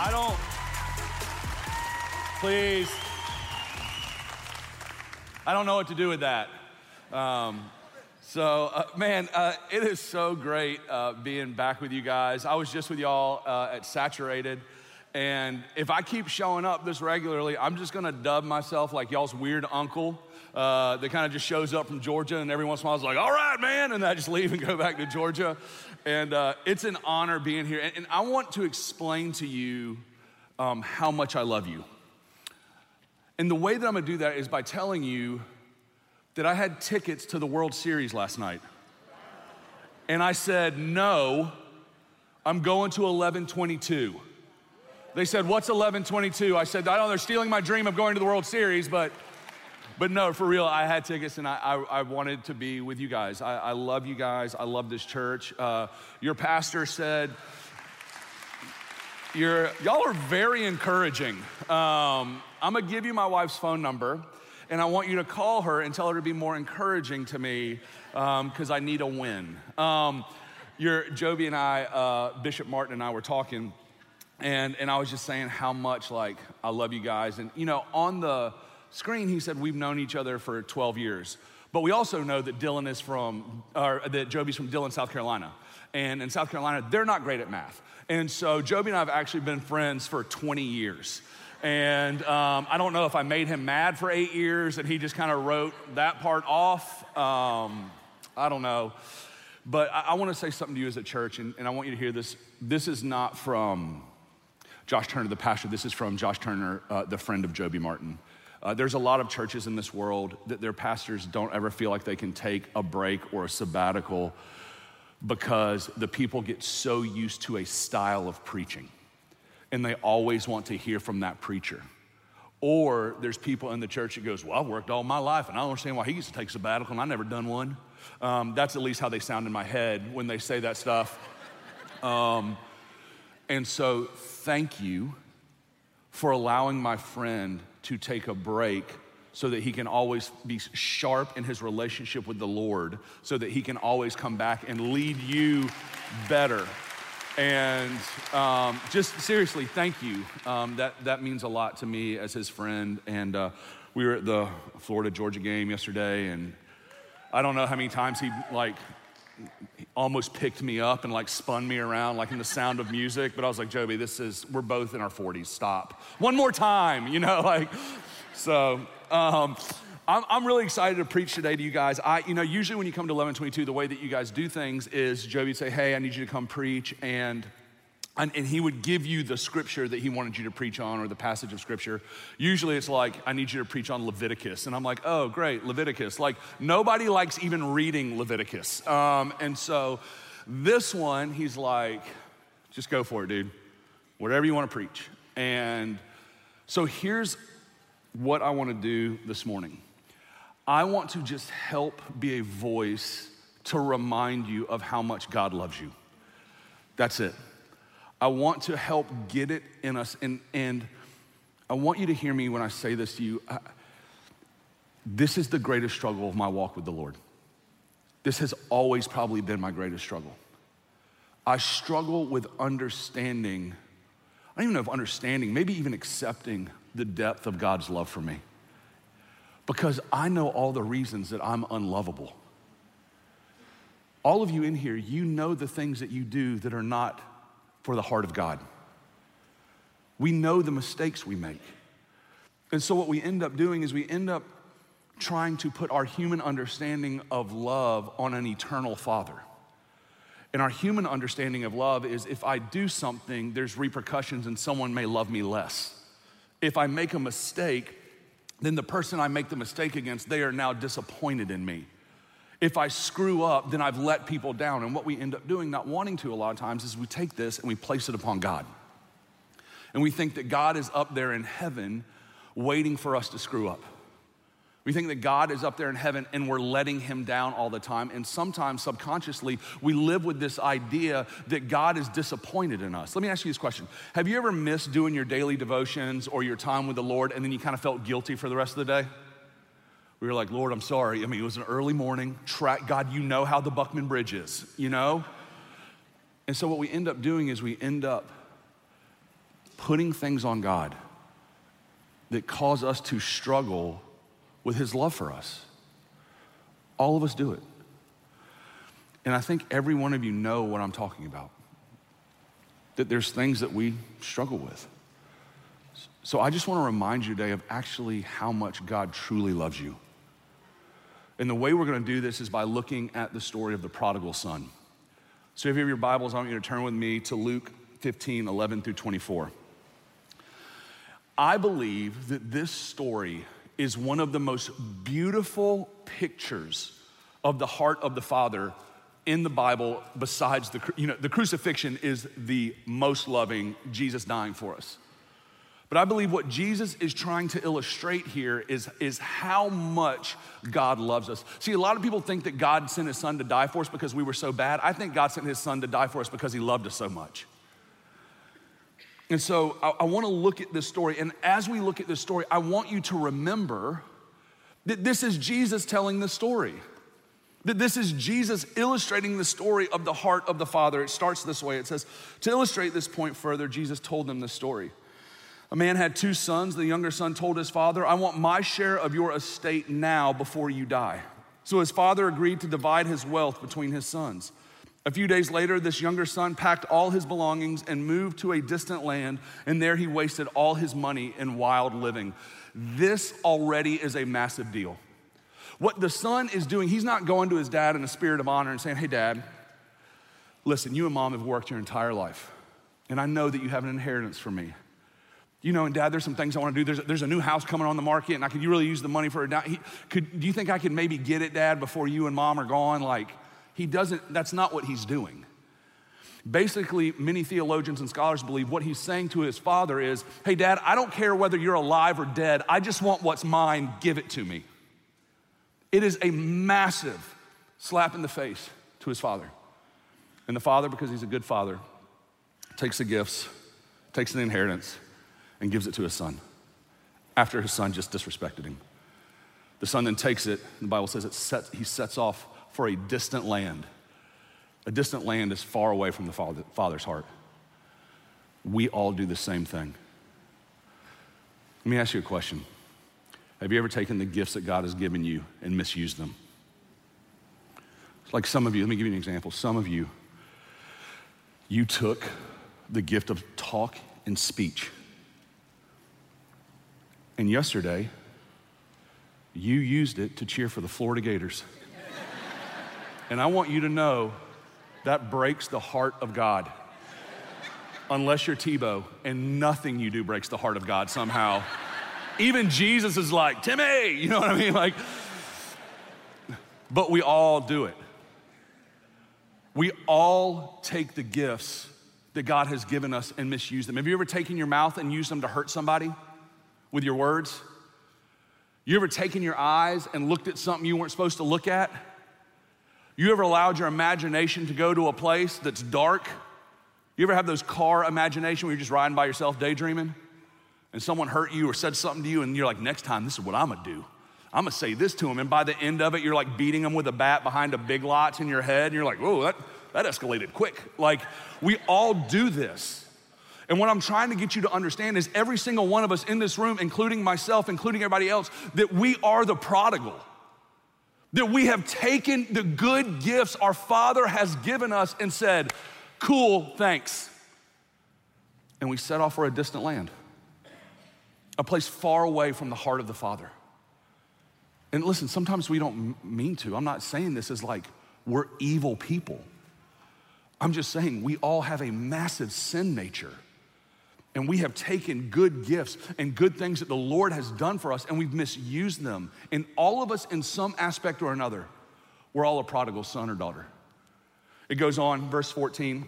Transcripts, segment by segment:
I don't. Please. I don't know what to do with that. Um, so, uh, man, uh, it is so great uh, being back with you guys. I was just with y'all uh, at Saturated. And if I keep showing up this regularly, I'm just gonna dub myself like y'all's weird uncle uh, that kind of just shows up from Georgia, and every once in a while is like, all right, man, and I just leave and go back to Georgia. And uh, it's an honor being here. And, and, I want to explain to you um, how much I love you. And the way that I'm gonna do that is by telling you that I had tickets to the World Series last night. And I said, no, I'm going to 1122. They said, What's 1122? I said, I don't know, they're stealing my dream of going to the World Series, but but no, for real, I had tickets and I, I, I wanted to be with you guys. I, I, love you guys. I love this church. Uh, your pastor said, you're, y'all are very encouraging. Um, I'm gonna give you my wife's phone number and I want you to call her and tell her to be more encouraging to me because um, I need a win. Um, your Joby and I, uh, Bishop Martin and I were talking, and, and I was just saying how much like I love you guys. And you know, on the screen, he said, We've known each other for 12 years. But we also know that Dylan is from, or that Joby's from Dillon, South Carolina. And in South Carolina, they're not great at math. And so Joby and I have actually been friends for 20 years. And um, I don't know if I made him mad for eight years and he just kind of wrote that part off. Um, I don't know. But I, I want to say something to you as a church, and, and I want you to hear this. This is not from Josh Turner, the pastor. This is from Josh Turner, uh, the friend of Joby Martin. Uh, there's a lot of churches in this world that their pastors don't ever feel like they can take a break or a sabbatical because the people get so used to a style of preaching and they always want to hear from that preacher. Or there's people in the church that goes, Well, I've worked all my life and I don't understand why he gets to take sabbatical and I never done one. Um, that's at least how they sound in my head when they say that stuff. Um, and so, thank you for allowing my friend to take a break so that he can always be sharp in his relationship with the Lord, so that he can always come back and lead you better. And um, just seriously, thank you. Um, that, that means a lot to me as his friend. And uh, we were at the Florida Georgia game yesterday, and I don't know how many times he like almost picked me up and like spun me around like in the sound of music but i was like joby this is we're both in our 40s stop. One more time you know like so um, I'm, I'm really excited to preach today to you guys. I you know usually when you come to 1122 the way that you guys do things is joby would say hey i need you to come preach and and, and, he would give you the scripture that he wanted you to preach on or the passage of scripture. Usually it's like, I need you to preach on Leviticus. And I'm like, oh, great, Leviticus. Like, nobody likes even reading Leviticus. Um, and so this one, he's like, just go for it, dude. Whatever you want to preach. And so here's what I want to do this morning I want to just help be a voice to remind you of how much God loves you. That's it. I want to help get it in us. And, and I want you to hear me when I say this to you. I, this is the greatest struggle of my walk with the Lord. This has always probably been my greatest struggle. I struggle with understanding, I don't even know if understanding, maybe even accepting the depth of God's love for me. Because I know all the reasons that I'm unlovable. All of you in here, you know the things that you do that are not for the heart of God. We know the mistakes we make. And so, what we end up doing is we end up trying to put our human understanding of love on an eternal Father. And our human understanding of love is if I do something, there's repercussions and someone may love me less. If I make a mistake, then the person I make the mistake against, they are now disappointed in me. If I screw up, then I've let people down. And what we end up doing, not wanting to a lot of times, is we take this and we place it upon God. And we think that God is up there in heaven waiting for us to screw up. We think that God is up there in heaven and we're letting him down all the time. And sometimes subconsciously, we live with this idea that God is disappointed in us. Let me ask you this question Have you ever missed doing your daily devotions or your time with the Lord and then you kind of felt guilty for the rest of the day? We were like, Lord, I'm sorry. I mean, it was an early morning. Track, God, you know how the Buckman Bridge is, you know? And so what we end up doing is we end up putting things on God that cause us to struggle with His love for us. All of us do it. And I think every one of you know what I'm talking about. That there's things that we struggle with. So I just want to remind you today of actually how much God truly loves you. And the way we're going to do this is by looking at the story of the prodigal son. So if you have your Bibles, I want you to turn with me to Luke 15, 11 through 24. I believe that this story is one of the most beautiful pictures of the heart of the Father in the Bible besides the, you know, the crucifixion is the most loving, Jesus dying for us. But I believe what Jesus is trying to illustrate here is, is how much God loves us. See, a lot of people think that God sent his son to die for us because we were so bad. I think God sent his son to die for us because he loved us so much. And so I, I want to look at this story. And as we look at this story, I want you to remember that this is Jesus telling the story. That this is Jesus illustrating the story of the heart of the Father. It starts this way it says, To illustrate this point further, Jesus told them this story. A man had two sons. The younger son told his father, I want my share of your estate now before you die. So his father agreed to divide his wealth between his sons. A few days later, this younger son packed all his belongings and moved to a distant land, and there he wasted all his money in wild living. This already is a massive deal. What the son is doing, he's not going to his dad in a spirit of honor and saying, Hey, dad, listen, you and mom have worked your entire life, and I know that you have an inheritance for me. You know, and dad, there's some things I want to do. There's there's a new house coming on the market, and I could you really use the money for it. He, could, do you think I could maybe get it, dad, before you and mom are gone? Like, he doesn't, that's not what he's doing. Basically, many theologians and scholars believe what he's saying to his father is, Hey, dad, I don't care whether you're alive or dead. I just want what's mine. Give it to me. It is a massive slap in the face to his father. And the father, because he's a good father, takes the gifts, takes the inheritance, and gives it to his son after his son just disrespected him. The son then takes it, the Bible says it sets, he sets off for a distant land. A distant land is far away from the father, Father's heart. We all do the same thing. Let me ask you a question Have you ever taken the gifts that God has given you and misused them? Like some of you, let me give you an example. Some of you, you took the gift of talk and speech. And yesterday, you used it to cheer for the Florida Gators. And I want you to know that breaks the heart of God. Unless you're Tebow, and nothing you do breaks the heart of God somehow. Even Jesus is like, Timmy, you know what I mean? Like, but we all do it. We all take the gifts that God has given us and misuse them. Have you ever taken your mouth and used them to hurt somebody with your words? You ever taken your eyes and looked at something you weren't supposed to look at? You ever allowed your imagination to go to a place that's dark? You ever have those car imagination where you're just riding by yourself daydreaming and someone hurt you or said something to you and you're like, next time, this is what I'm gonna do. I'm gonna say this to them. And by the end of it, you're like beating them with a bat behind a big lot in your head. And you're like, whoa, that, that escalated quick. Like, we all do this. And what I'm trying to get you to understand is every single one of us in this room, including myself, including everybody else, that we are the prodigal. That we have taken the good gifts our Father has given us and said, Cool, thanks. And we set off for a distant land, a place far away from the heart of the Father. And listen, sometimes we don't mean to. I'm not saying this as like we're evil people. I'm just saying we all have a massive sin nature. And we have taken good gifts and good things that the Lord has done for us and we've misused them. And all of us, in some aspect or another, we're all a prodigal son or daughter. It goes on, verse 14.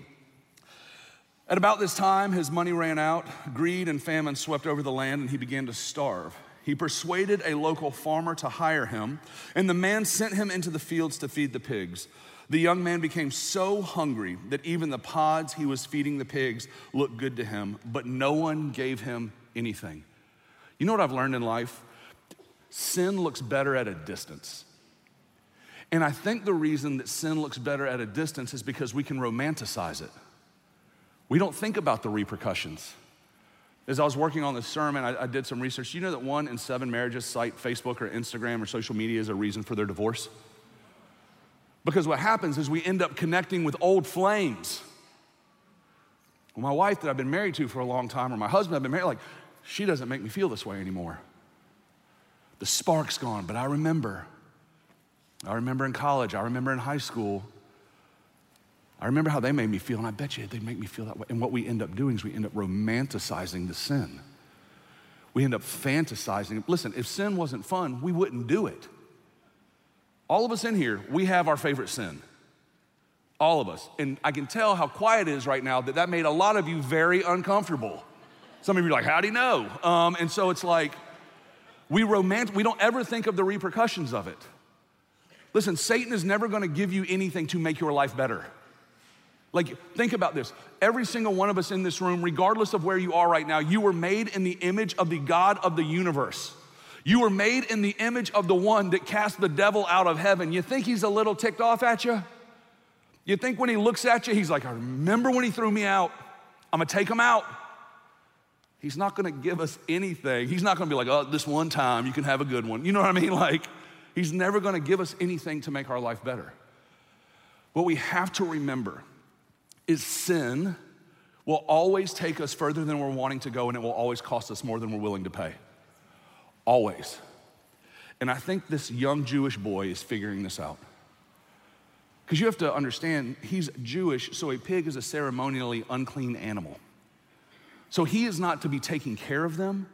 At about this time, his money ran out, greed and famine swept over the land, and he began to starve. He persuaded a local farmer to hire him, and the man sent him into the fields to feed the pigs. The young man became so hungry that even the pods he was feeding the pigs looked good to him, but no one gave him anything. You know what I've learned in life? Sin looks better at a distance. And I think the reason that sin looks better at a distance is because we can romanticize it. We don't think about the repercussions. As I was working on this sermon, I, I did some research. You know that one in seven marriages cite Facebook or Instagram or social media as a reason for their divorce? Because what happens is we end up connecting with old flames. Well, my wife that I've been married to for a long time, or my husband I've been married, like, she doesn't make me feel this way anymore. The spark's gone, but I remember. I remember in college, I remember in high school. I remember how they made me feel, and I bet you they'd make me feel that way. And what we end up doing is we end up romanticizing the sin. We end up fantasizing. Listen, if sin wasn't fun, we wouldn't do it. All of us in here, we have our favorite sin. All of us. And I can tell how quiet it is right now that that made a lot of you very uncomfortable. Some of you are like, how do you know? Um, and so it's like, we romantic, we don't ever think of the repercussions of it. Listen, Satan is never gonna give you anything to make your life better. Like, think about this. Every single one of us in this room, regardless of where you are right now, you were made in the image of the God of the universe. You were made in the image of the one that cast the devil out of heaven. You think he's a little ticked off at you? You think when he looks at you, he's like, I remember when he threw me out. I'm gonna take him out. He's not gonna give us anything. He's not gonna be like, oh, this one time you can have a good one. You know what I mean? Like, he's never gonna give us anything to make our life better. What we have to remember is sin will always take us further than we're wanting to go, and it will always cost us more than we're willing to pay. Always. And I think this young Jewish boy is figuring this out. Because you have to understand, he's Jewish, so a pig is a ceremonially unclean animal. So he is not to be taking care of them.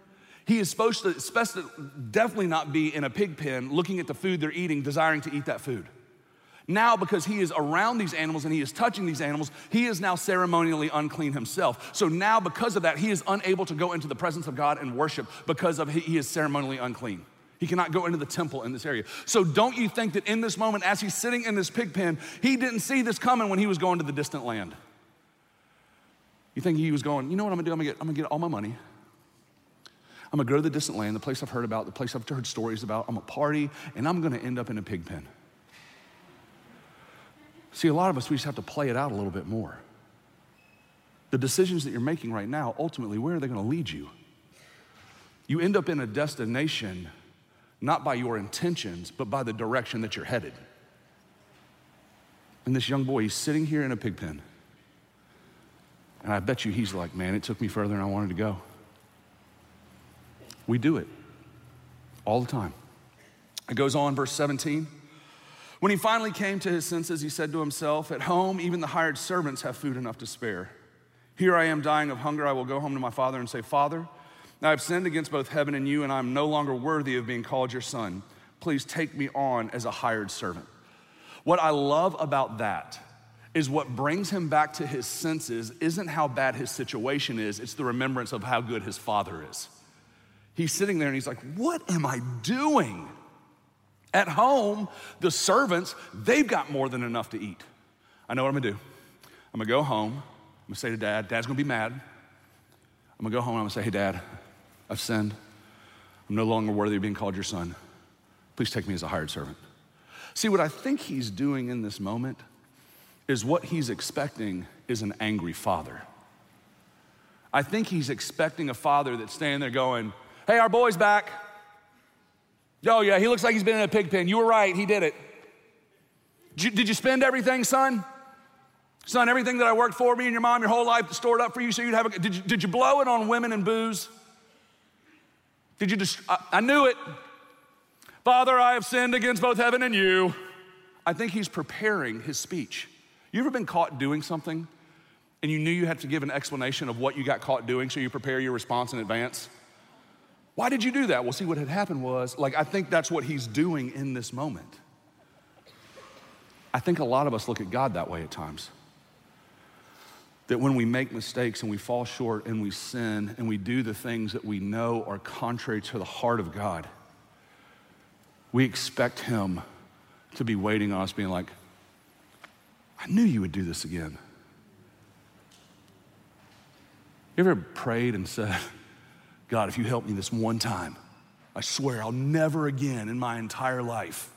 He is supposed to, supposed to definitely not be in a pig pen looking at the food they're eating, desiring to eat that food. Now, because he is around these animals and he is touching these animals, he is now ceremonially unclean himself. So now, because of that, he is unable to go into the presence of God and worship because of he is ceremonially unclean. He cannot go into the temple in this area. So don't you think that in this moment, as he's sitting in this pig pen, he didn't see this coming when he was going to the distant land? You think he was going, you know what I'm gonna do? I'm gonna get, I'm gonna get all my money. I'm gonna go to the distant land, the place I've heard about, the place I've heard stories about. I'm gonna party, and I'm gonna end up in a pig pen. See, a lot of us, we just have to play it out a little bit more. The decisions that you're making right now, ultimately, where are they going to lead you? You end up in a destination not by your intentions, but by the direction that you're headed. And this young boy, he's sitting here in a pig pen. And I bet you he's like, man, it took me further than I wanted to go. We do it all the time. It goes on, verse 17. When he finally came to his senses, he said to himself, At home, even the hired servants have food enough to spare. Here I am dying of hunger. I will go home to my father and say, Father, I have sinned against both heaven and you, and I am no longer worthy of being called your son. Please take me on as a hired servant. What I love about that is what brings him back to his senses isn't how bad his situation is, it's the remembrance of how good his father is. He's sitting there and he's like, What am I doing? At home, the servants, they've got more than enough to eat. I know what I'm gonna do. I'm gonna go home. I'm gonna say to dad, Dad's gonna be mad. I'm gonna go home and I'm gonna say, Hey, dad, I've sinned. I'm no longer worthy of being called your son. Please take me as a hired servant. See, what I think he's doing in this moment is what he's expecting is an angry father. I think he's expecting a father that's standing there going, Hey, our boy's back. Oh, yeah, he looks like he's been in a pig pen. You were right, he did it. Did you, did you spend everything, son? Son, everything that I worked for me and your mom your whole life stored up for you so you'd have a. Did you, did you blow it on women and booze? Did you just. I, I knew it. Father, I have sinned against both heaven and you. I think he's preparing his speech. You ever been caught doing something and you knew you had to give an explanation of what you got caught doing so you prepare your response in advance? Why did you do that? Well, see, what had happened was, like, I think that's what he's doing in this moment. I think a lot of us look at God that way at times. That when we make mistakes and we fall short and we sin and we do the things that we know are contrary to the heart of God, we expect Him to be waiting on us, being like, I knew you would do this again. You ever prayed and said, God, if you help me this one time, I swear I'll never again in my entire life.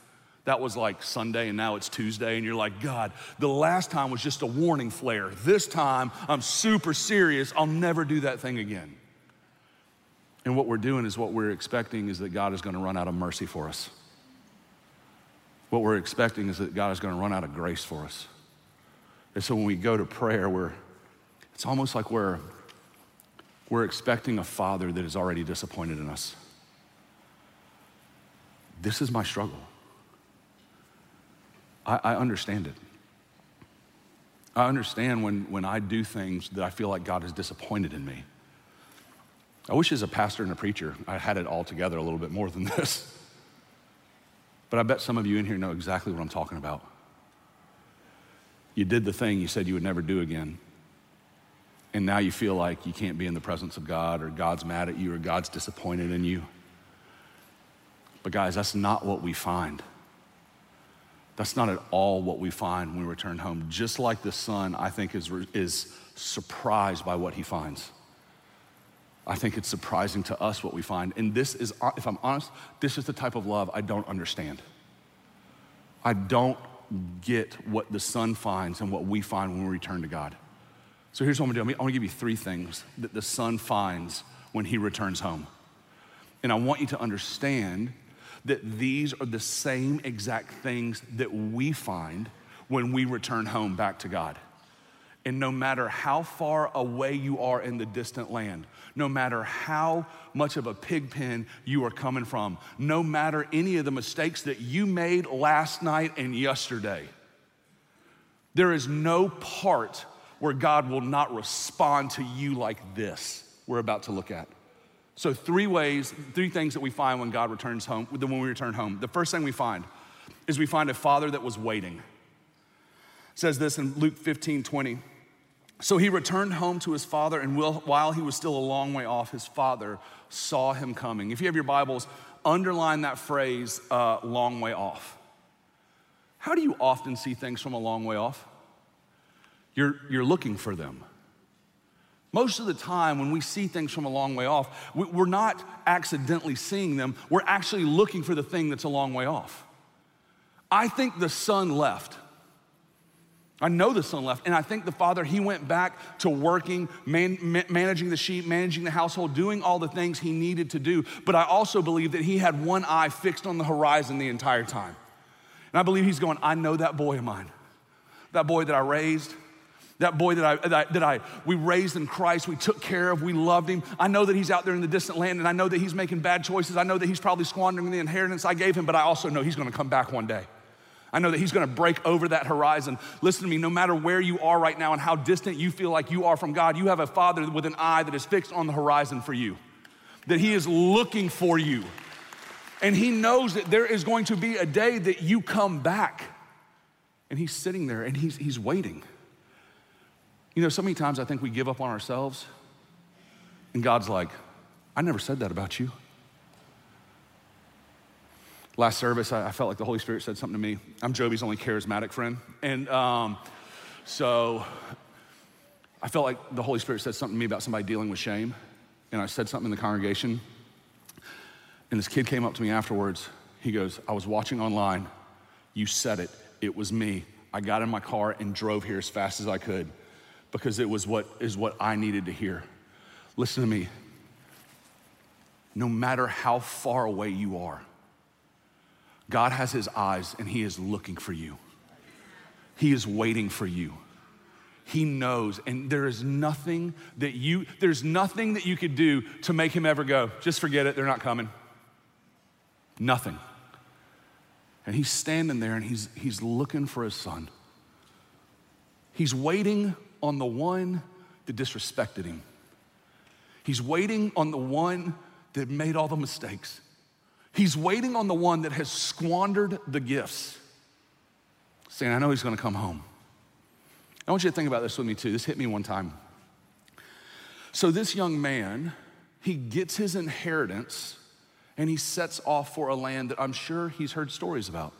That was like Sunday, and now it's Tuesday, and you're like, God, the last time was just a warning flare. This time, I'm super serious. I'll never do that thing again. And what we're doing is what we're expecting is that God is going to run out of mercy for us. What we're expecting is that God is going to run out of grace for us. And so when we go to prayer, we're, it's almost like we're, we're expecting a father that is already disappointed in us. This is my struggle. I, I understand it. I understand when, when I do things that I feel like God is disappointed in me. I wish as a pastor and a preacher, I had it all together a little bit more than this. But I bet some of you in here know exactly what I'm talking about. You did the thing you said you would never do again. And now you feel like you can't be in the presence of God, or God's mad at you, or God's disappointed in you. But, guys, that's not what we find. That's not at all what we find when we return home. Just like the son, I think, is, is surprised by what he finds. I think it's surprising to us what we find. And this is, if I'm honest, this is the type of love I don't understand. I don't get what the son finds and what we find when we return to God. So here's what I'm gonna do. I'm gonna give you three things that the son finds when he returns home. And I want you to understand that these are the same exact things that we find when we return home back to God. And no matter how far away you are in the distant land, no matter how much of a pig pen you are coming from, no matter any of the mistakes that you made last night and yesterday, there is no part where God will not respond to you like this, we're about to look at. So, three ways, three things that we find when God returns home, when we return home. The first thing we find is we find a father that was waiting. It says this in Luke 15 20. So he returned home to his father, and while he was still a long way off, his father saw him coming. If you have your Bibles, underline that phrase, uh, long way off. How do you often see things from a long way off? You're, you're looking for them. Most of the time, when we see things from a long way off, we're not accidentally seeing them, we're actually looking for the thing that's a long way off. I think the son left. I know the son left, and I think the father, he went back to working, man, ma- managing the sheep, managing the household, doing all the things he needed to do. But I also believe that he had one eye fixed on the horizon the entire time. And I believe he's going, I know that boy of mine, that boy that I raised, that boy that I, that, that I, we raised in Christ, we took care of, we loved him. I know that he's out there in the distant land and I know that he's making bad choices. I know that he's probably squandering the inheritance I gave him, but I also know he's gonna come back one day. I know that he's gonna break over that horizon. Listen to me, no matter where you are right now and how distant you feel like you are from God, you have a father with an eye that is fixed on the horizon for you, that he is looking for you. And he knows that there is going to be a day that you come back. And he's sitting there and he's, he's waiting. You know, so many times I think we give up on ourselves, and God's like, I never said that about you. Last service, I, felt like the Holy Spirit said something to me. I'm Joby's only charismatic friend. And um, so I felt like the Holy Spirit said something to me about somebody dealing with shame. And I said something in the congregation. And this kid came up to me afterwards. He goes, I was watching online. You said it. It was me. I got in my car and drove here as fast as I could because it was what is what I needed to hear. Listen to me. No matter how far away you are, God has his eyes and he is looking for you. He is waiting for you. He knows, and there is nothing that you, there's nothing that you could do to make him ever go, just forget it, they're not coming. Nothing. And he's standing there and he's, he's looking for his son. He's waiting on the one that disrespected him. He's waiting on the one that made all the mistakes. He's waiting on the one that has squandered the gifts, saying, I know he's gonna come home. I want you to think about this with me too. This hit me one time. So, this young man, he gets his inheritance and he sets off for a land that I'm sure he's heard stories about.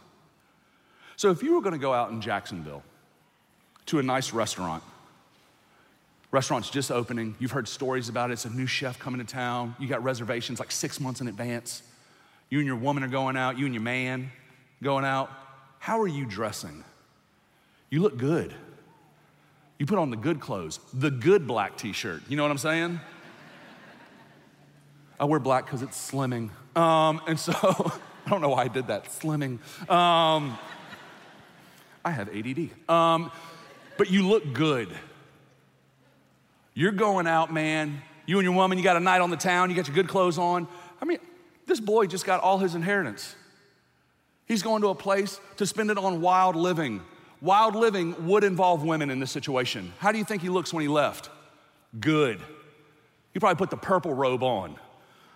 So, if you were gonna go out in Jacksonville to a nice restaurant, Restaurant's just opening. You've heard stories about it. It's a new chef coming to town. You got reservations like six months in advance. You and your woman are going out, you and your man going out. How are you dressing? You look good. You put on the good clothes, the good black t shirt. You know what I'm saying? I wear black because it's slimming. Um, and so, I don't know why I did that, slimming. Um, I have ADD. Um, but you look good. You're going out, man. You and your woman, you got a night on the town, you got your good clothes on. I mean, this boy just got all his inheritance. He's going to a place to spend it on wild living. Wild living would involve women in this situation. How do you think he looks when he left? Good. He probably put the purple robe on.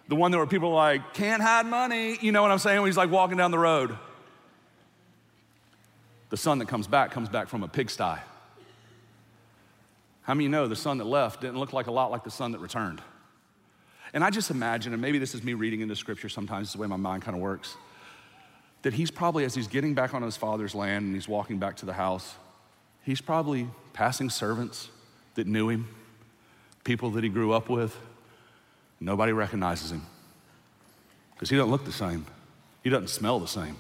The one that where people like, can't hide money. You know what I'm saying? When he's like walking down the road. The son that comes back comes back from a pigsty. How many know the son that left didn't look like a lot like the son that returned? And I just imagine, and maybe this is me reading into scripture sometimes, this is the way my mind kind of works, that he's probably, as he's getting back on his father's land and he's walking back to the house, he's probably passing servants that knew him, people that he grew up with. Nobody recognizes him because he doesn't look the same. He doesn't smell the same.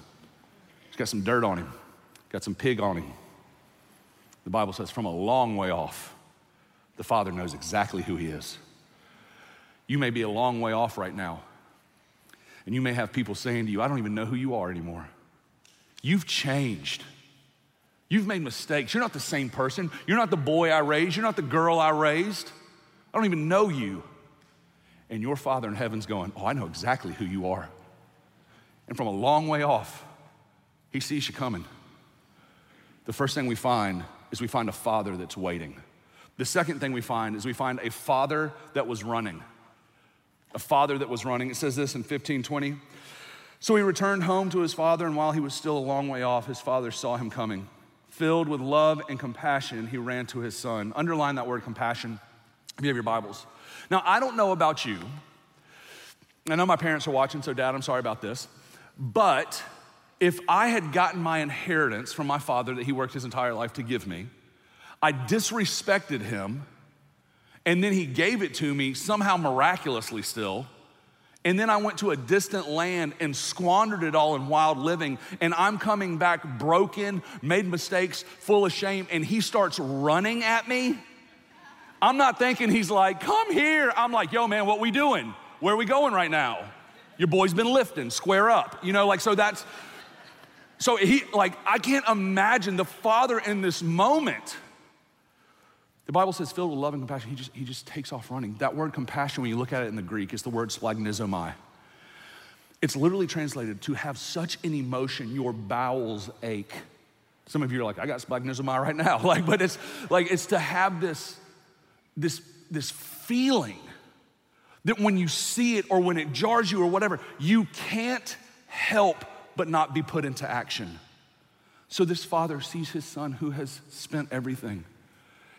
He's got some dirt on him, got some pig on him. The Bible says from a long way off, the Father knows exactly who he is. You may be a long way off right now, and you may have people saying to you, I don't even know who you are anymore. You've changed. You've made mistakes. You're not the same person. You're not the boy I raised. You're not the girl I raised. I don't even know you. And your Father in heaven's going, Oh, I know exactly who you are. And from a long way off, He sees you coming. The first thing we find is we find a Father that's waiting. The second thing we find is we find a Father that was running. A Father that was running. It says this in 1520. So he returned home to his father, and while he was still a long way off, his father saw him coming. Filled with love and compassion, he ran to his son. Underline that word compassion if you have your Bibles. Now, I don't know about you. I know my parents are watching, so dad, I'm sorry about this. But if I had gotten my inheritance from my father that he worked his entire life to give me, I disrespected him, and then he gave it to me somehow miraculously still. And then I went to a distant land and squandered it all in wild living. And I'm coming back broken, made mistakes, full of shame. And he starts running at me. I'm not thinking he's like, come here. I'm like, yo, man, what we doing? Where are we going right now? Your boy's been lifting, square up. You know, like, so that's, so he, like, I can't imagine the father in this moment. The Bible says, filled with love and compassion, he just, he just takes off running. That word compassion, when you look at it in the Greek, is the word splagnizomai. It's literally translated to have such an emotion, your bowels ache. Some of you are like, I got splagnizomai right now. Like, but it's like, it's to have this this, this feeling that when you see it or when it jars you or whatever, you can't help but not be put into action. So this father sees his son who has spent everything.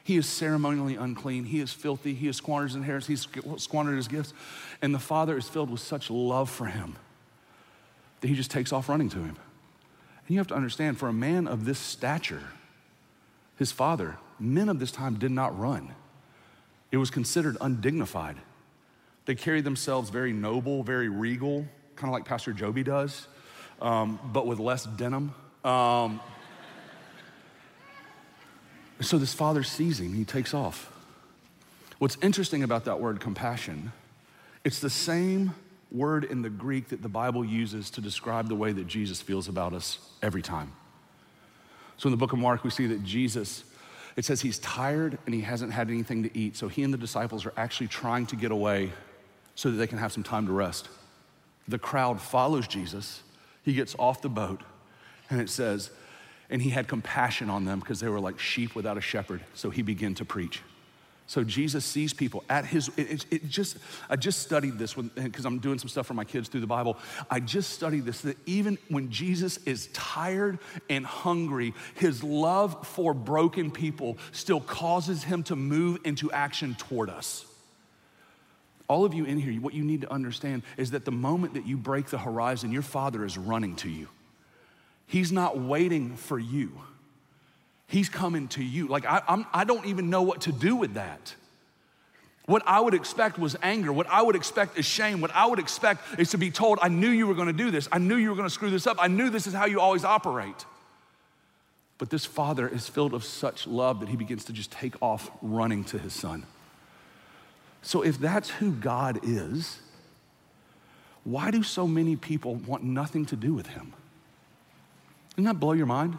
He is ceremonially unclean. He is filthy. He has squandered his inheritance. He's squandered his gifts. And the father is filled with such love for him that he just takes off running to him. And you have to understand for a man of this stature, his father, men of this time did not run. It was considered undignified. They carried themselves very noble, very regal, kind of like Pastor Joby does, um, but with less denim. Um, so this father sees him, he takes off. What's interesting about that word compassion, it's the same word in the Greek that the Bible uses to describe the way that Jesus feels about us every time. So in the book of Mark, we see that Jesus it says he's tired and he hasn't had anything to eat. So he and the disciples are actually trying to get away so that they can have some time to rest. The crowd follows Jesus. He gets off the boat and it says, and he had compassion on them because they were like sheep without a shepherd. So he began to preach. So Jesus sees people at his, it, it just, I just studied this because I'm doing some stuff for my kids through the Bible. I just studied this that even when Jesus is tired and hungry, his love for broken people still causes him to move into action toward us. All of you in here, what you need to understand is that the moment that you break the horizon, your father is running to you. He's not waiting for you. He's coming to you. Like, I, I'm, I don't even know what to do with that. What I would expect was anger. What I would expect is shame. What I would expect is to be told, I knew you were gonna do this. I knew you were gonna screw this up. I knew this is how you always operate. But this father is filled of such love that he begins to just take off running to his son. So if that's who God is, why do so many people want nothing to do with him? Doesn't that blow your mind?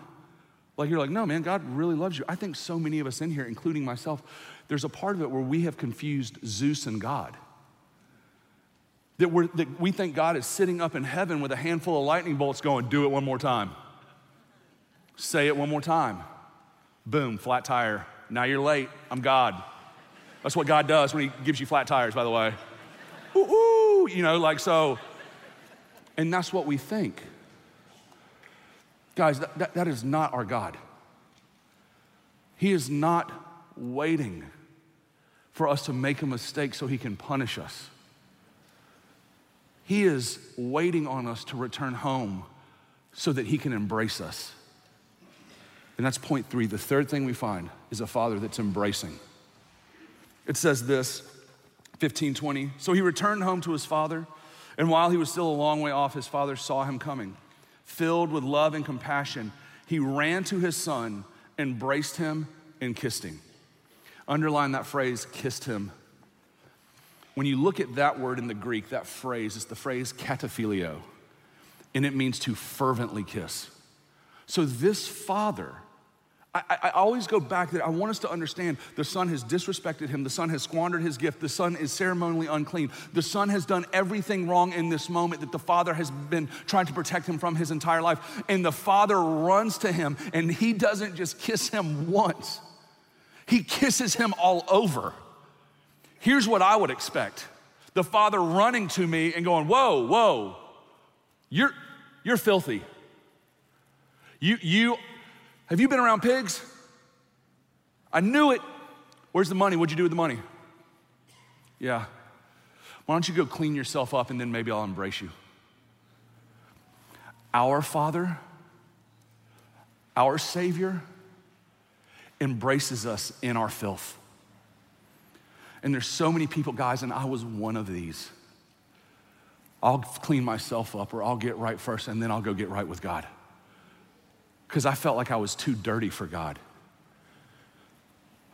Like you're like, no, man, God really loves you. I think so many of us in here, including myself, there's a part of it where we have confused Zeus and God. That, we're, that we think God is sitting up in heaven with a handful of lightning bolts going, do it one more time. Say it one more time. Boom, flat tire. Now you're late. I'm God. That's what God does when He gives you flat tires, by the way. Ooh, ooh, you know, like so. And that's what we think. Guys, that, that, that is not our God. He is not waiting for us to make a mistake so He can punish us. He is waiting on us to return home so that He can embrace us. And that's point three. The third thing we find is a father that's embracing. It says this 1520. So he returned home to his father, and while he was still a long way off, his father saw him coming. Filled with love and compassion, he ran to his son, embraced him, and kissed him. Underline that phrase, kissed him. When you look at that word in the Greek, that phrase is the phrase kataphileo, and it means to fervently kiss. So this father I, I, always go back that I want us to understand the son has disrespected him. The son has squandered his gift. The son is ceremonially unclean. The son has done everything wrong in this moment that the father has been trying to protect him from his entire life. And the father runs to him and he doesn't just kiss him once, he kisses him all over. Here's what I would expect the father running to me and going, Whoa, whoa, you're, you're filthy. You, you have you been around pigs? I knew it. Where's the money? What'd you do with the money? Yeah. Why don't you go clean yourself up and then maybe I'll embrace you? Our Father, our Savior, embraces us in our filth. And there's so many people, guys, and I was one of these. I'll clean myself up or I'll get right first and then I'll go get right with God because I felt like I was too dirty for God.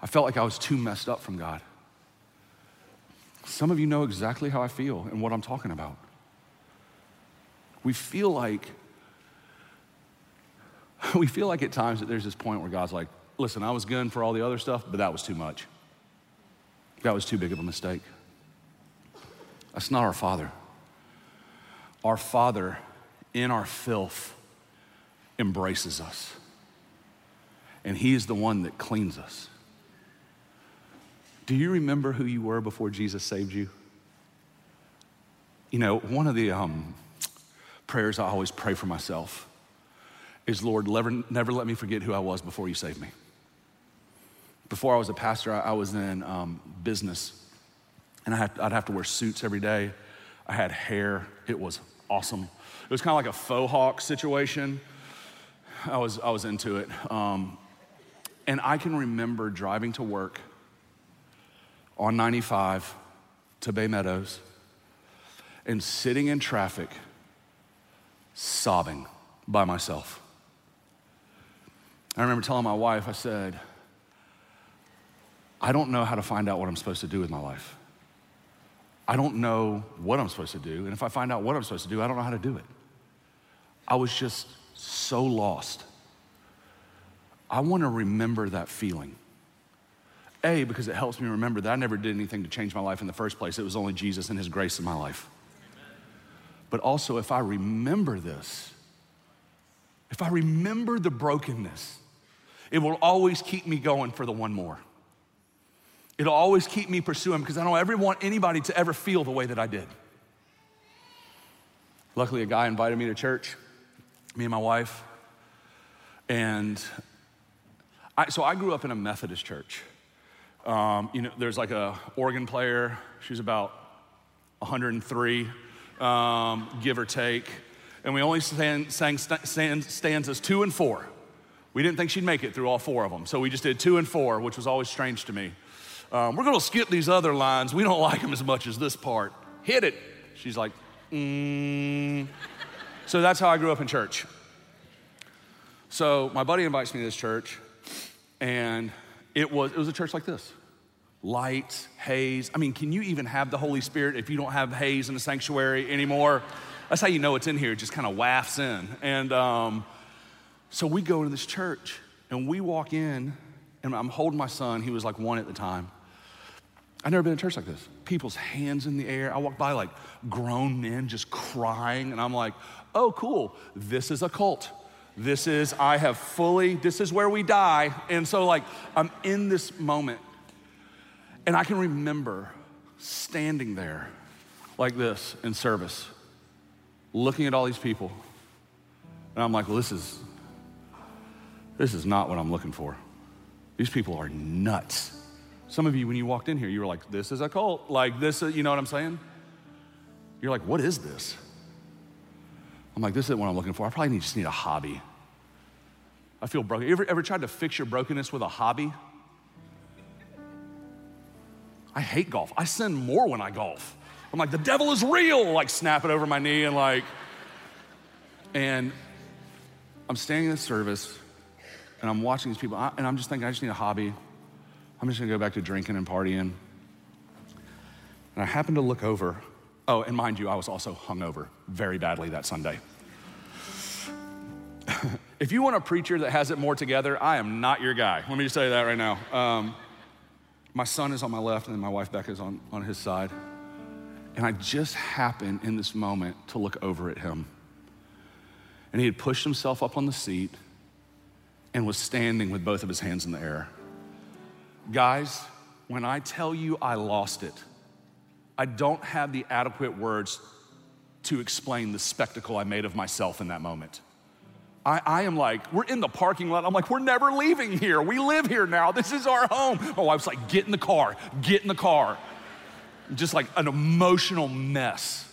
I felt like I was too messed up from God. Some of you know exactly how I feel and what I'm talking about. We feel like, we feel like at times that there's this point where God's like, listen, I was good for all the other stuff, but that was too much. That was too big of a mistake. That's not our Father. Our Father, in our filth, embraces us. And He is the one that cleans us. Do you remember who you were before Jesus saved you? You know, one of the um, prayers I always pray for myself is Lord, never, never let me forget who I was before you saved me. Before I was a pastor, I, I was in um, business, and I had, I'd have to wear suits every day. I had hair, it was awesome. It was kind of like a faux hawk situation. I was, I was into it. Um, and I can remember driving to work on 95 to Bay Meadows and sitting in traffic, sobbing by myself. I remember telling my wife, I said, I don't know how to find out what I'm supposed to do with my life. I don't know what I'm supposed to do. And if I find out what I'm supposed to do, I don't know how to do it. I was just so lost. I want to remember that feeling. A, because it helps me remember that I never did anything to change my life in the first place. It was only Jesus and His grace in my life. But also, if I remember this, if I remember the brokenness, it will always keep me going for the one more. It'll always keep me pursuing because I don't ever want anybody to ever feel the way that I did. Luckily, a guy invited me to church me and my wife. And I, so I grew up in a Methodist church. Um, you know, there's like a organ player. She's about 103, um, give or take. And we only sang, sang st- stanzas two and four. We didn't think she'd make it through all four of them. So we just did two and four, which was always strange to me. Um, we're going to skip these other lines. We don't like them as much as this part. Hit it. She's like, mm. So that's how I grew up in church. So my buddy invites me to this church, and it was, it was a church like this. lights, haze. I mean, can you even have the Holy Spirit if you don't have haze in the sanctuary anymore? That's how you know it's in here. It just kind of wafts in. And um, so we go into this church and we walk in, and I'm holding my son. He was like one at the time. I've never been in church like this. People's hands in the air. I walk by like grown men just crying, and I'm like, oh, cool. This is a cult. This is, I have fully, this is where we die. And so, like, I'm in this moment, and I can remember standing there like this in service, looking at all these people. And I'm like, well, this is, this is not what I'm looking for. These people are nuts. Some of you, when you walked in here, you were like, this is a cult. Like, this, is, you know what I'm saying? You're like, what is this? I'm like, this isn't what I'm looking for. I probably need, just need a hobby. I feel broken. You ever, ever tried to fix your brokenness with a hobby? I hate golf. I sin more when I golf. I'm like, the devil is real, like snap it over my knee and like, and I'm standing in the service and I'm watching these people and I'm just thinking, I just need a hobby. I'm just gonna go back to drinking and partying. And I happened to look over. Oh, and mind you, I was also hungover very badly that Sunday. if you want a preacher that has it more together, I am not your guy. Let me just tell you that right now. Um, my son is on my left, and my wife Becca is on, on his side. And I just happened in this moment to look over at him. And he had pushed himself up on the seat and was standing with both of his hands in the air. Guys, when I tell you I lost it, I don't have the adequate words to explain the spectacle I made of myself in that moment. I, I, am like, we're in the parking lot. I'm like, we're never leaving here. We live here now. This is our home. My wife's like, get in the car, get in the car. Just like an emotional mess.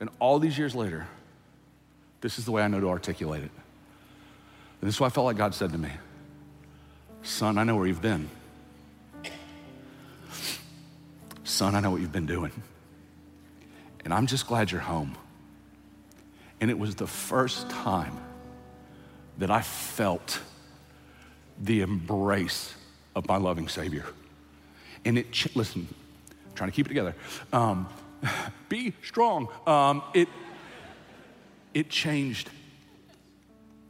And all these years later, this is the way I know to articulate it. And this is what I felt like God said to me Son, I know where you've been. Son, I know what you've been doing. And I'm just glad you're home. And it was the first time that I felt the embrace of my loving Savior. And it, ch- listen, I'm trying to keep it together. Um, be strong. Um, it, it changed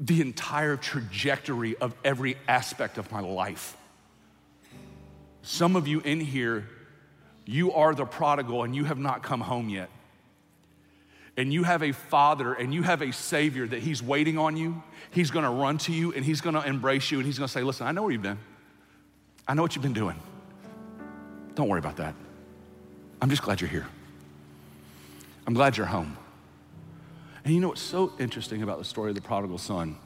the entire trajectory of every aspect of my life. Some of you in here, you are the prodigal and you have not come home yet. And you have a father and you have a savior that he's waiting on you. He's gonna run to you and he's gonna embrace you and he's gonna say, Listen, I know where you've been. I know what you've been doing. Don't worry about that. I'm just glad you're here. I'm glad you're home. And you know what's so interesting about the story of the prodigal son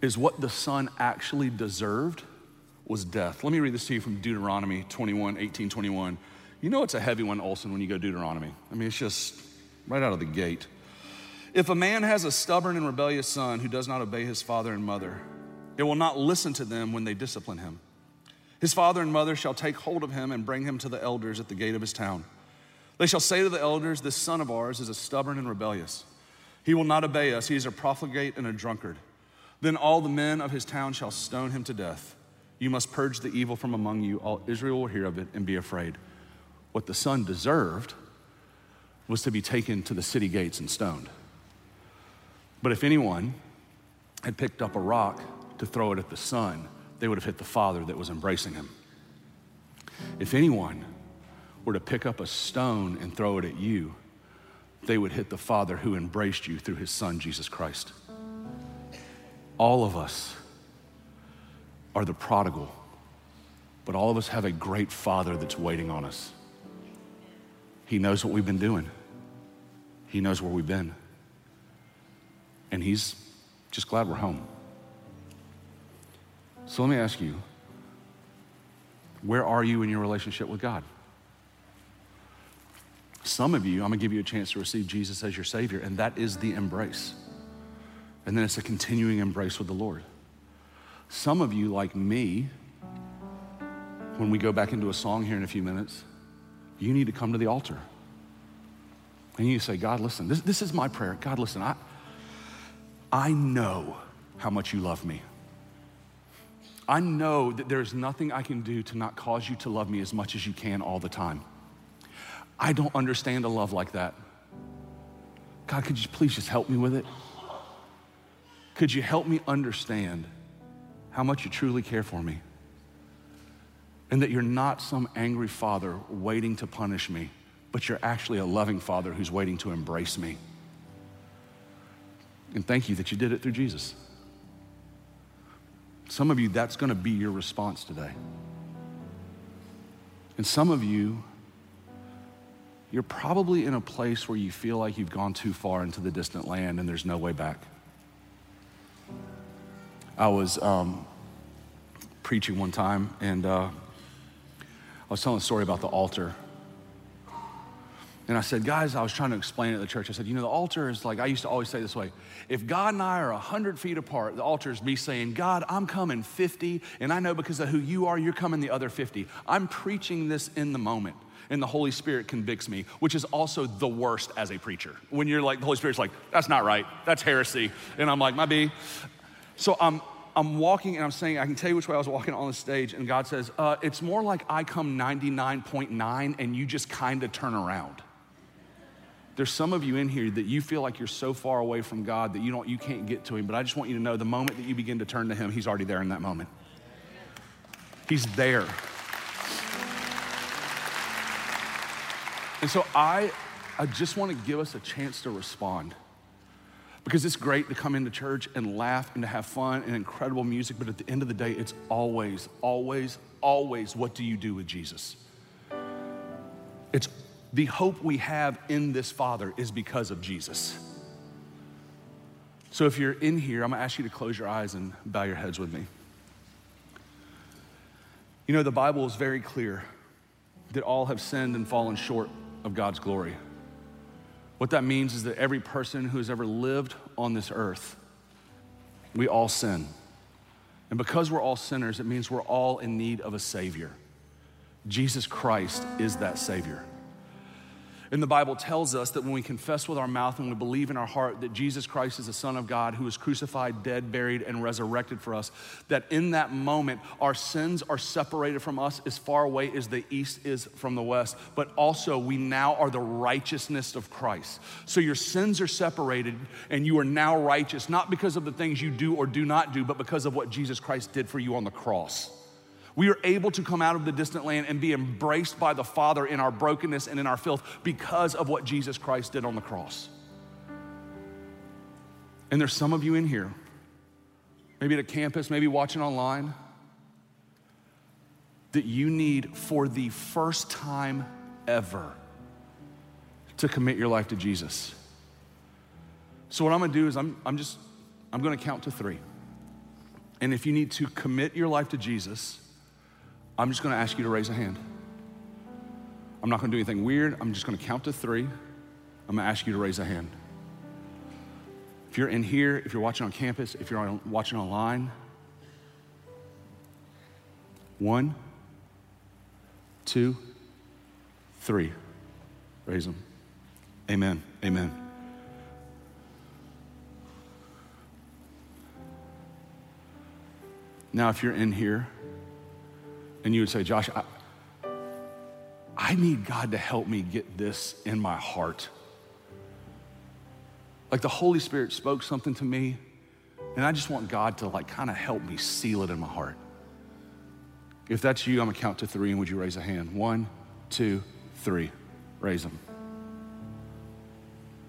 is what the son actually deserved was death. Let me read this to you from Deuteronomy 21, 18, 21. You know it's a heavy one, Olson, when you go Deuteronomy. I mean, it's just right out of the gate. If a man has a stubborn and rebellious son who does not obey his father and mother, it will not listen to them when they discipline him. His father and mother shall take hold of him and bring him to the elders at the gate of his town. They shall say to the elders, This son of ours is a stubborn and rebellious. He will not obey us. He is a profligate and a drunkard. Then all the men of his town shall stone him to death. You must purge the evil from among you. All Israel will hear of it and be afraid. What the son deserved was to be taken to the city gates and stoned. But if anyone had picked up a rock to throw it at the son, they would have hit the father that was embracing him. If anyone were to pick up a stone and throw it at you, they would hit the Father who embraced you through his Son, Jesus Christ. All of us are the prodigal, but all of us have a great Father that's waiting on us. He knows what we've been doing, He knows where we've been, and He's just glad we're home. So let me ask you where are you in your relationship with God? Some of you, I'm gonna give you a chance to receive Jesus as your Savior, and that is the embrace. And then it's a continuing embrace with the Lord. Some of you, like me, when we go back into a song here in a few minutes, you need to come to the altar. And you say, God, listen, this, this is my prayer. God, listen, I, I know how much you love me. I know that there's nothing I can do to not cause you to love me as much as you can all the time. I don't understand a love like that. God, could you please just help me with it? Could you help me understand how much you truly care for me? And that you're not some angry father waiting to punish me, but you're actually a loving father who's waiting to embrace me. And thank you that you did it through Jesus. Some of you, that's gonna be your response today. And some of you, you're probably in a place where you feel like you've gone too far into the distant land and there's no way back. I was um, preaching one time and uh, I was telling a story about the altar. And I said, guys, I was trying to explain it at the church. I said, you know, the altar is like, I used to always say this way if God and I are 100 feet apart, the altar is me saying, God, I'm coming 50, and I know because of who you are, you're coming the other 50. I'm preaching this in the moment and the Holy Spirit convicts me, which is also the worst as a preacher. When you're like, the Holy Spirit's like, that's not right, that's heresy. And I'm like, my B. So I'm, I'm walking and I'm saying, I can tell you which way I was walking on the stage, and God says, uh, it's more like I come 99.9 and you just kind of turn around. There's some of you in here that you feel like you're so far away from God that you don't you can't get to him, but I just want you to know the moment that you begin to turn to him, he's already there in that moment. He's there. And so I, I just want to give us a chance to respond. Because it's great to come into church and laugh and to have fun and incredible music, but at the end of the day, it's always, always, always what do you do with Jesus? It's the hope we have in this Father is because of Jesus. So if you're in here, I'm gonna ask you to close your eyes and bow your heads with me. You know, the Bible is very clear that all have sinned and fallen short of God's glory. What that means is that every person who has ever lived on this earth, we all sin. And because we're all sinners, it means we're all in need of a Savior. Jesus Christ is that Savior. And the Bible tells us that when we confess with our mouth and we believe in our heart that Jesus Christ is the Son of God who was crucified, dead, buried, and resurrected for us, that in that moment our sins are separated from us as far away as the east is from the west, but also we now are the righteousness of Christ. So your sins are separated and you are now righteous, not because of the things you do or do not do, but because of what Jesus Christ did for you on the cross. We are able to come out of the distant land and be embraced by the Father in our brokenness and in our filth because of what Jesus Christ did on the cross. And there's some of you in here, maybe at a campus, maybe watching online, that you need for the first time ever to commit your life to Jesus. So, what I'm gonna do is I'm, I'm just, I'm gonna count to three. And if you need to commit your life to Jesus, I'm just gonna ask you to raise a hand. I'm not gonna do anything weird. I'm just gonna count to three. I'm gonna ask you to raise a hand. If you're in here, if you're watching on campus, if you're on, watching online, one, two, three. Raise them. Amen. Amen. Now, if you're in here and you would say, Josh, I, I need God to help me get this in my heart. Like the Holy Spirit spoke something to me, and I just want God to like kind of help me seal it in my heart. If that's you, I'm gonna count to three, and would you raise a hand? One, two, three. Raise them.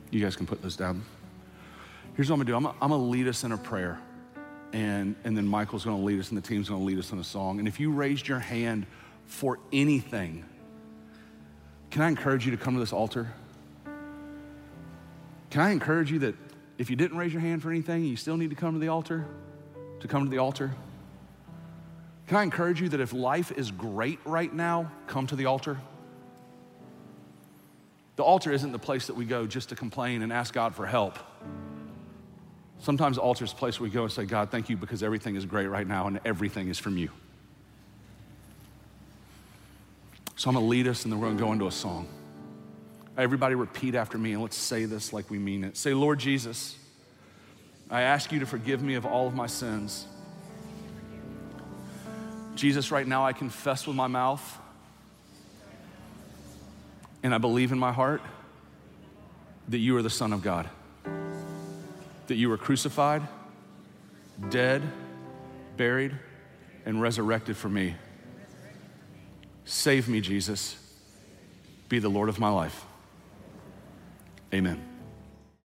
You guys can put those down. Here's what I'm gonna do I'm gonna, I'm gonna lead us in a prayer and, and then Michael's gonna lead us and the team's gonna lead us in a song. And if you raised your hand for anything, can I encourage you to come to this altar? Can I encourage you that if you didn't raise your hand for anything, you still need to come to the altar? To come to the altar? Can I encourage you that if life is great right now, come to the altar? The altar isn't the place that we go just to complain and ask God for help. Sometimes altar is a place where we go and say, God, thank you because everything is great right now and everything is from you. So I'm gonna lead us and then we're gonna go into a song. Everybody repeat after me and let's say this like we mean it. Say, Lord Jesus, I ask you to forgive me of all of my sins. Jesus, right now I confess with my mouth and I believe in my heart that you are the Son of God, that you were crucified, dead, buried, and resurrected for me. Save me, Jesus. Be the Lord of my life. Amen.